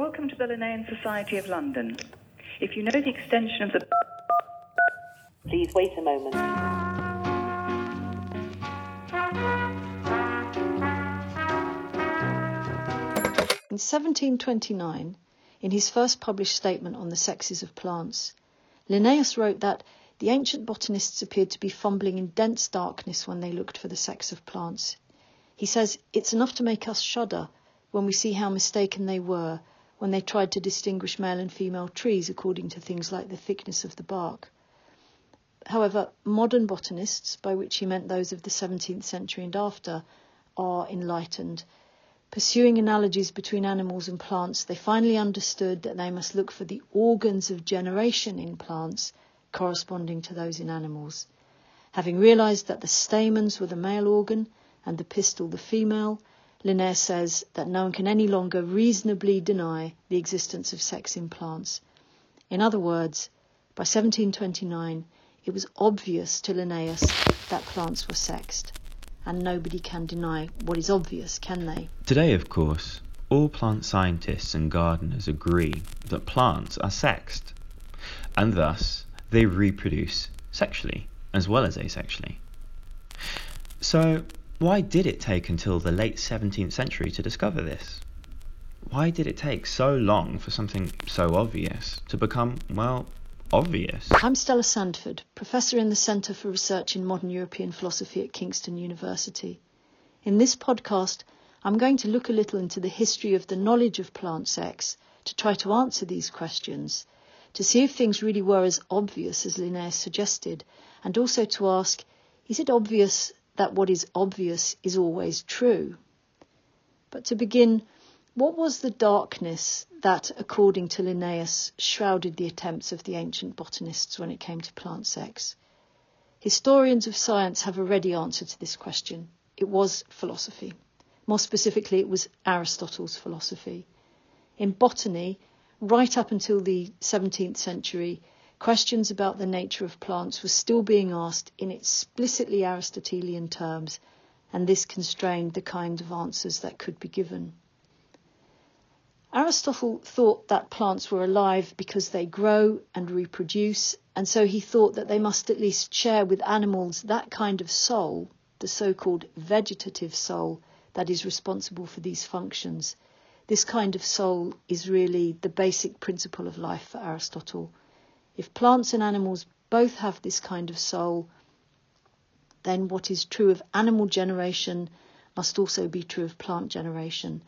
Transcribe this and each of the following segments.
Welcome to the Linnean Society of London. If you know the extension of the. Please wait a moment. In 1729, in his first published statement on the sexes of plants, Linnaeus wrote that the ancient botanists appeared to be fumbling in dense darkness when they looked for the sex of plants. He says it's enough to make us shudder when we see how mistaken they were when they tried to distinguish male and female trees according to things like the thickness of the bark. However, modern botanists, by which he meant those of the 17th century and after, are enlightened. Pursuing analogies between animals and plants, they finally understood that they must look for the organs of generation in plants corresponding to those in animals. Having realized that the stamens were the male organ and the pistil the female, Linnaeus says that no one can any longer reasonably deny the existence of sex in plants. In other words, by 1729, it was obvious to Linnaeus that plants were sexed, and nobody can deny what is obvious, can they? Today, of course, all plant scientists and gardeners agree that plants are sexed, and thus they reproduce sexually as well as asexually. So, why did it take until the late 17th century to discover this? Why did it take so long for something so obvious to become, well, obvious? I'm Stella Sandford, Professor in the Centre for Research in Modern European Philosophy at Kingston University. In this podcast, I'm going to look a little into the history of the knowledge of plant sex to try to answer these questions, to see if things really were as obvious as Linnaeus suggested, and also to ask, is it obvious that what is obvious is always true. But to begin, what was the darkness that, according to Linnaeus, shrouded the attempts of the ancient botanists when it came to plant sex? Historians of science have a ready answer to this question. It was philosophy. More specifically, it was Aristotle's philosophy. In botany, right up until the 17th century, questions about the nature of plants were still being asked in explicitly Aristotelian terms, and this constrained the kind of answers that could be given. Aristotle thought that plants were alive because they grow and reproduce, and so he thought that they must at least share with animals that kind of soul, the so called vegetative soul, that is responsible for these functions. This kind of soul is really the basic principle of life for Aristotle. If plants and animals both have this kind of soul, then what is true of animal generation must also be true of plant generation.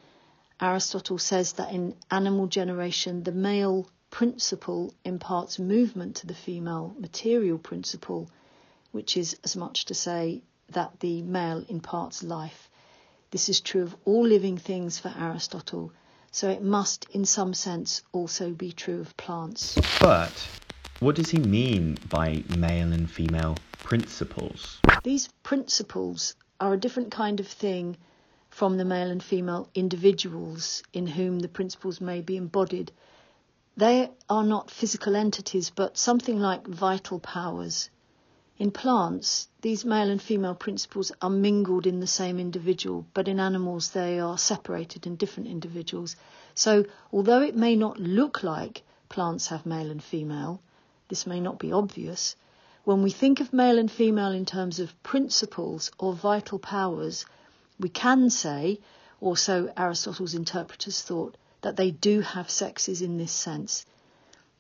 Aristotle says that in animal generation, the male principle imparts movement to the female material principle, which is as much to say that the male imparts life. This is true of all living things for Aristotle, so it must, in some sense, also be true of plants. But what does he mean by male and female principles? These principles are a different kind of thing from the male and female individuals in whom the principles may be embodied. They are not physical entities, but something like vital powers. In plants, these male and female principles are mingled in the same individual, but in animals they are separated in different individuals. So, although it may not look like plants have male and female, this may not be obvious, when we think of male and female in terms of principles or vital powers, we can say, or so Aristotle's interpreters thought, that they do have sexes in this sense.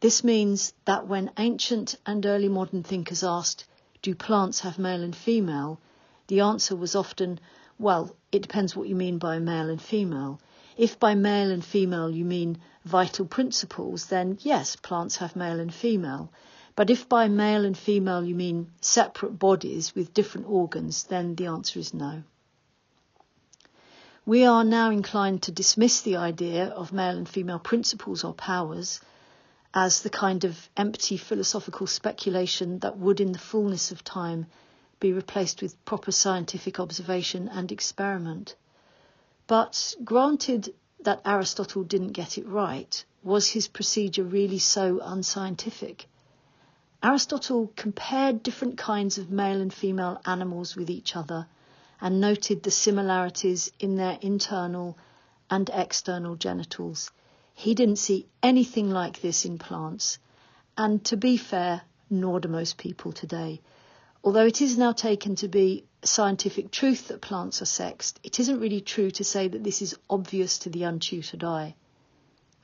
This means that when ancient and early modern thinkers asked, Do plants have male and female? the answer was often, Well, it depends what you mean by male and female. If by male and female you mean vital principles, then yes, plants have male and female. But if by male and female you mean separate bodies with different organs, then the answer is no. We are now inclined to dismiss the idea of male and female principles or powers as the kind of empty philosophical speculation that would, in the fullness of time, be replaced with proper scientific observation and experiment. But granted that Aristotle didn't get it right, was his procedure really so unscientific? Aristotle compared different kinds of male and female animals with each other and noted the similarities in their internal and external genitals. He didn't see anything like this in plants. And to be fair, nor do most people today. Although it is now taken to be scientific truth that plants are sexed, it isn't really true to say that this is obvious to the untutored eye.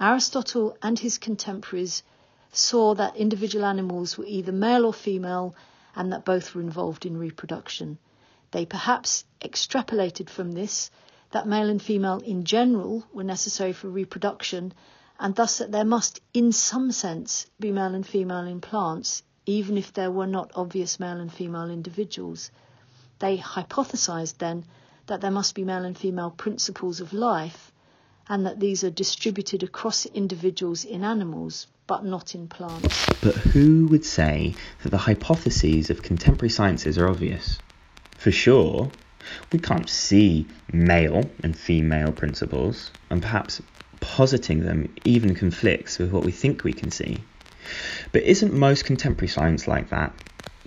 Aristotle and his contemporaries saw that individual animals were either male or female and that both were involved in reproduction. They perhaps extrapolated from this that male and female in general were necessary for reproduction and thus that there must, in some sense, be male and female in plants, even if there were not obvious male and female individuals. They hypothesized then that there must be male and female principles of life and that these are distributed across individuals in animals but not in plants. But who would say that the hypotheses of contemporary sciences are obvious? For sure, we can't see male and female principles, and perhaps positing them even conflicts with what we think we can see. But isn't most contemporary science like that?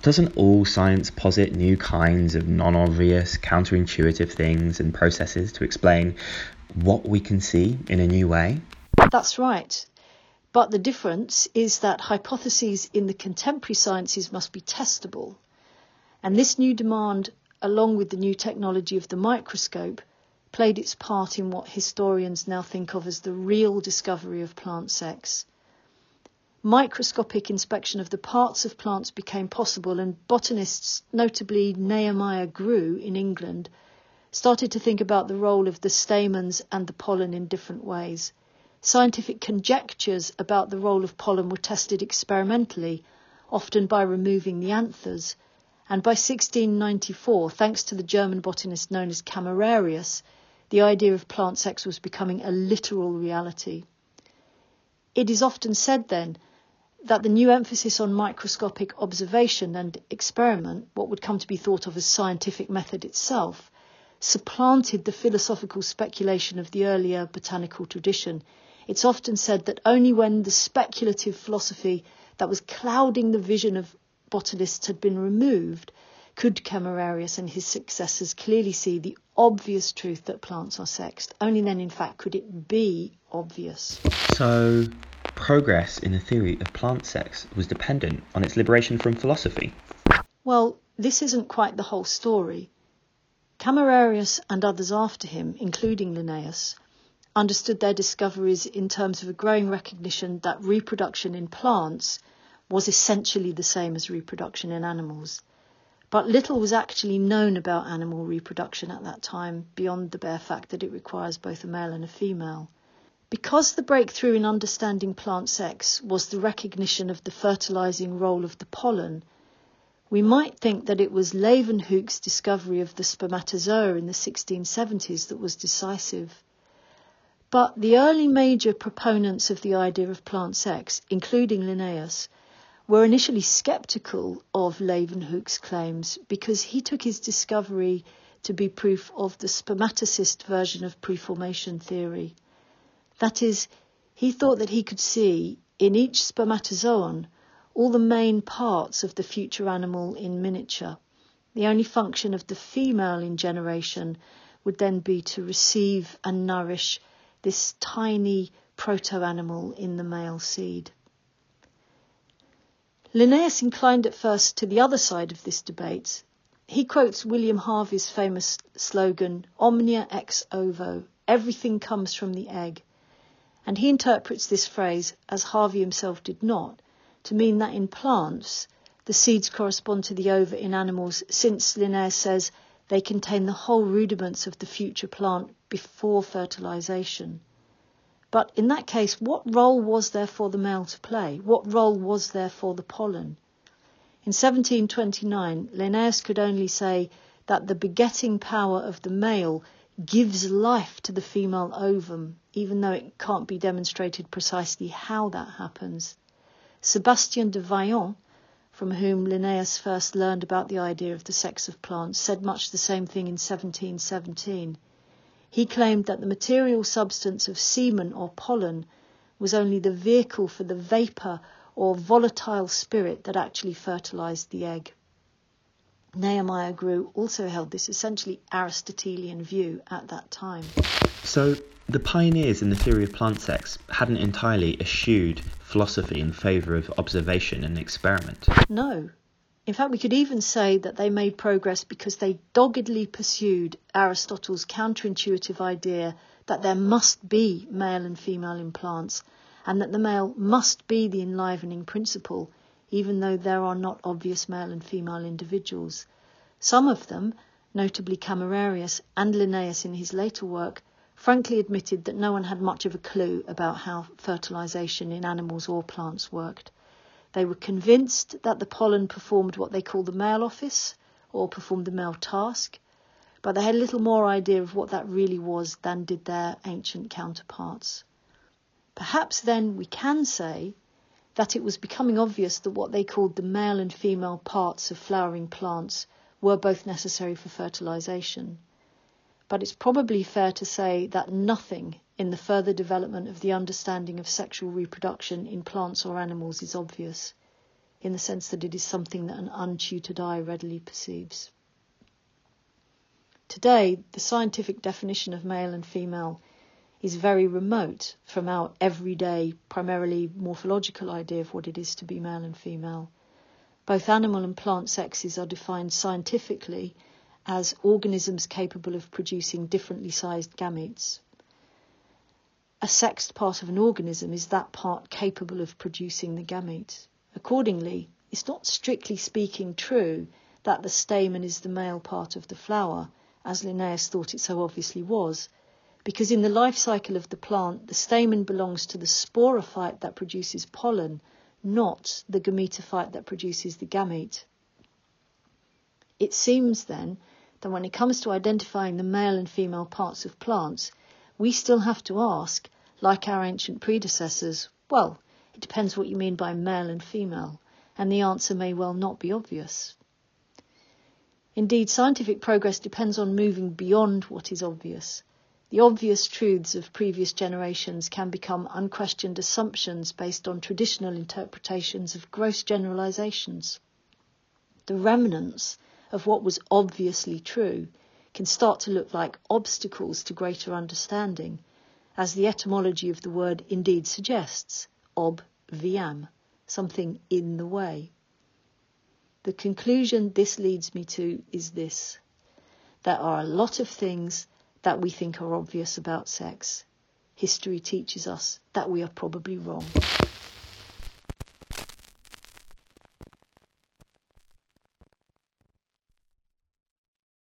Doesn't all science posit new kinds of non obvious, counterintuitive things and processes to explain what we can see in a new way? That's right. But the difference is that hypotheses in the contemporary sciences must be testable. And this new demand, along with the new technology of the microscope, played its part in what historians now think of as the real discovery of plant sex. Microscopic inspection of the parts of plants became possible, and botanists, notably Nehemiah Grew in England, started to think about the role of the stamens and the pollen in different ways. Scientific conjectures about the role of pollen were tested experimentally, often by removing the anthers, and by 1694, thanks to the German botanist known as Camerarius, the idea of plant sex was becoming a literal reality. It is often said then that the new emphasis on microscopic observation and experiment, what would come to be thought of as scientific method itself, supplanted the philosophical speculation of the earlier botanical tradition it's often said that only when the speculative philosophy that was clouding the vision of botanists had been removed could Camerarius and his successors clearly see the obvious truth that plants are sexed. Only then, in fact, could it be obvious. So, progress in the theory of plant sex was dependent on its liberation from philosophy? Well, this isn't quite the whole story. Camerarius and others after him, including Linnaeus, understood their discoveries in terms of a growing recognition that reproduction in plants was essentially the same as reproduction in animals. But little was actually known about animal reproduction at that time beyond the bare fact that it requires both a male and a female. Because the breakthrough in understanding plant sex was the recognition of the fertilizing role of the pollen, we might think that it was Leeuwenhoek's discovery of the spermatozoa in the 1670s that was decisive. But the early major proponents of the idea of plant sex, including Linnaeus, were initially skeptical of Leeuwenhoek's claims because he took his discovery to be proof of the spermatocyst version of preformation theory. That is, he thought that he could see in each spermatozoon all the main parts of the future animal in miniature. The only function of the female in generation would then be to receive and nourish this tiny proto animal in the male seed. Linnaeus inclined at first to the other side of this debate. He quotes William Harvey's famous slogan, Omnia ex ovo, everything comes from the egg. And he interprets this phrase, as Harvey himself did not, to mean that in plants, the seeds correspond to the ova in animals, since Linnaeus says they contain the whole rudiments of the future plant before fertilization. But in that case, what role was there for the male to play? What role was there for the pollen? In 1729, Linnaeus could only say that the begetting power of the male gives life to the female ovum, even though it can't be demonstrated precisely how that happens. Sebastian de Vaillant from whom Linnaeus first learned about the idea of the sex of plants, said much the same thing in 1717. He claimed that the material substance of semen or pollen was only the vehicle for the vapour or volatile spirit that actually fertilized the egg. Nehemiah Grew also held this essentially Aristotelian view at that time. So, The pioneers in the theory of plant sex hadn't entirely eschewed philosophy in favour of observation and experiment. No. In fact, we could even say that they made progress because they doggedly pursued Aristotle's counterintuitive idea that there must be male and female in plants and that the male must be the enlivening principle, even though there are not obvious male and female individuals. Some of them, notably Camerarius and Linnaeus in his later work, frankly admitted that no one had much of a clue about how fertilization in animals or plants worked. They were convinced that the pollen performed what they call the male office, or performed the male task, but they had little more idea of what that really was than did their ancient counterparts. Perhaps then we can say that it was becoming obvious that what they called the male and female parts of flowering plants were both necessary for fertilization but it's probably fair to say that nothing in the further development of the understanding of sexual reproduction in plants or animals is obvious, in the sense that it is something that an untutored eye readily perceives. Today, the scientific definition of male and female is very remote from our everyday, primarily morphological idea of what it is to be male and female. Both animal and plant sexes are defined scientifically as organisms capable of producing differently sized gametes. A sexed part of an organism is that part capable of producing the gamete. Accordingly, it's not strictly speaking true that the stamen is the male part of the flower, as Linnaeus thought it so obviously was, because in the life cycle of the plant, the stamen belongs to the sporophyte that produces pollen, not the gametophyte that produces the gamete. It seems then that when it comes to identifying the male and female parts of plants, we still have to ask, like our ancient predecessors, well, it depends what you mean by male and female, and the answer may well not be obvious. Indeed, scientific progress depends on moving beyond what is obvious. The obvious truths of previous generations can become unquestioned assumptions based on traditional interpretations of gross generalizations. The remnants of what was obviously true can start to look like obstacles to greater understanding, as the etymology of the word indeed suggests ob viam, something in the way. The conclusion this leads me to is this there are a lot of things that we think are obvious about sex. History teaches us that we are probably wrong.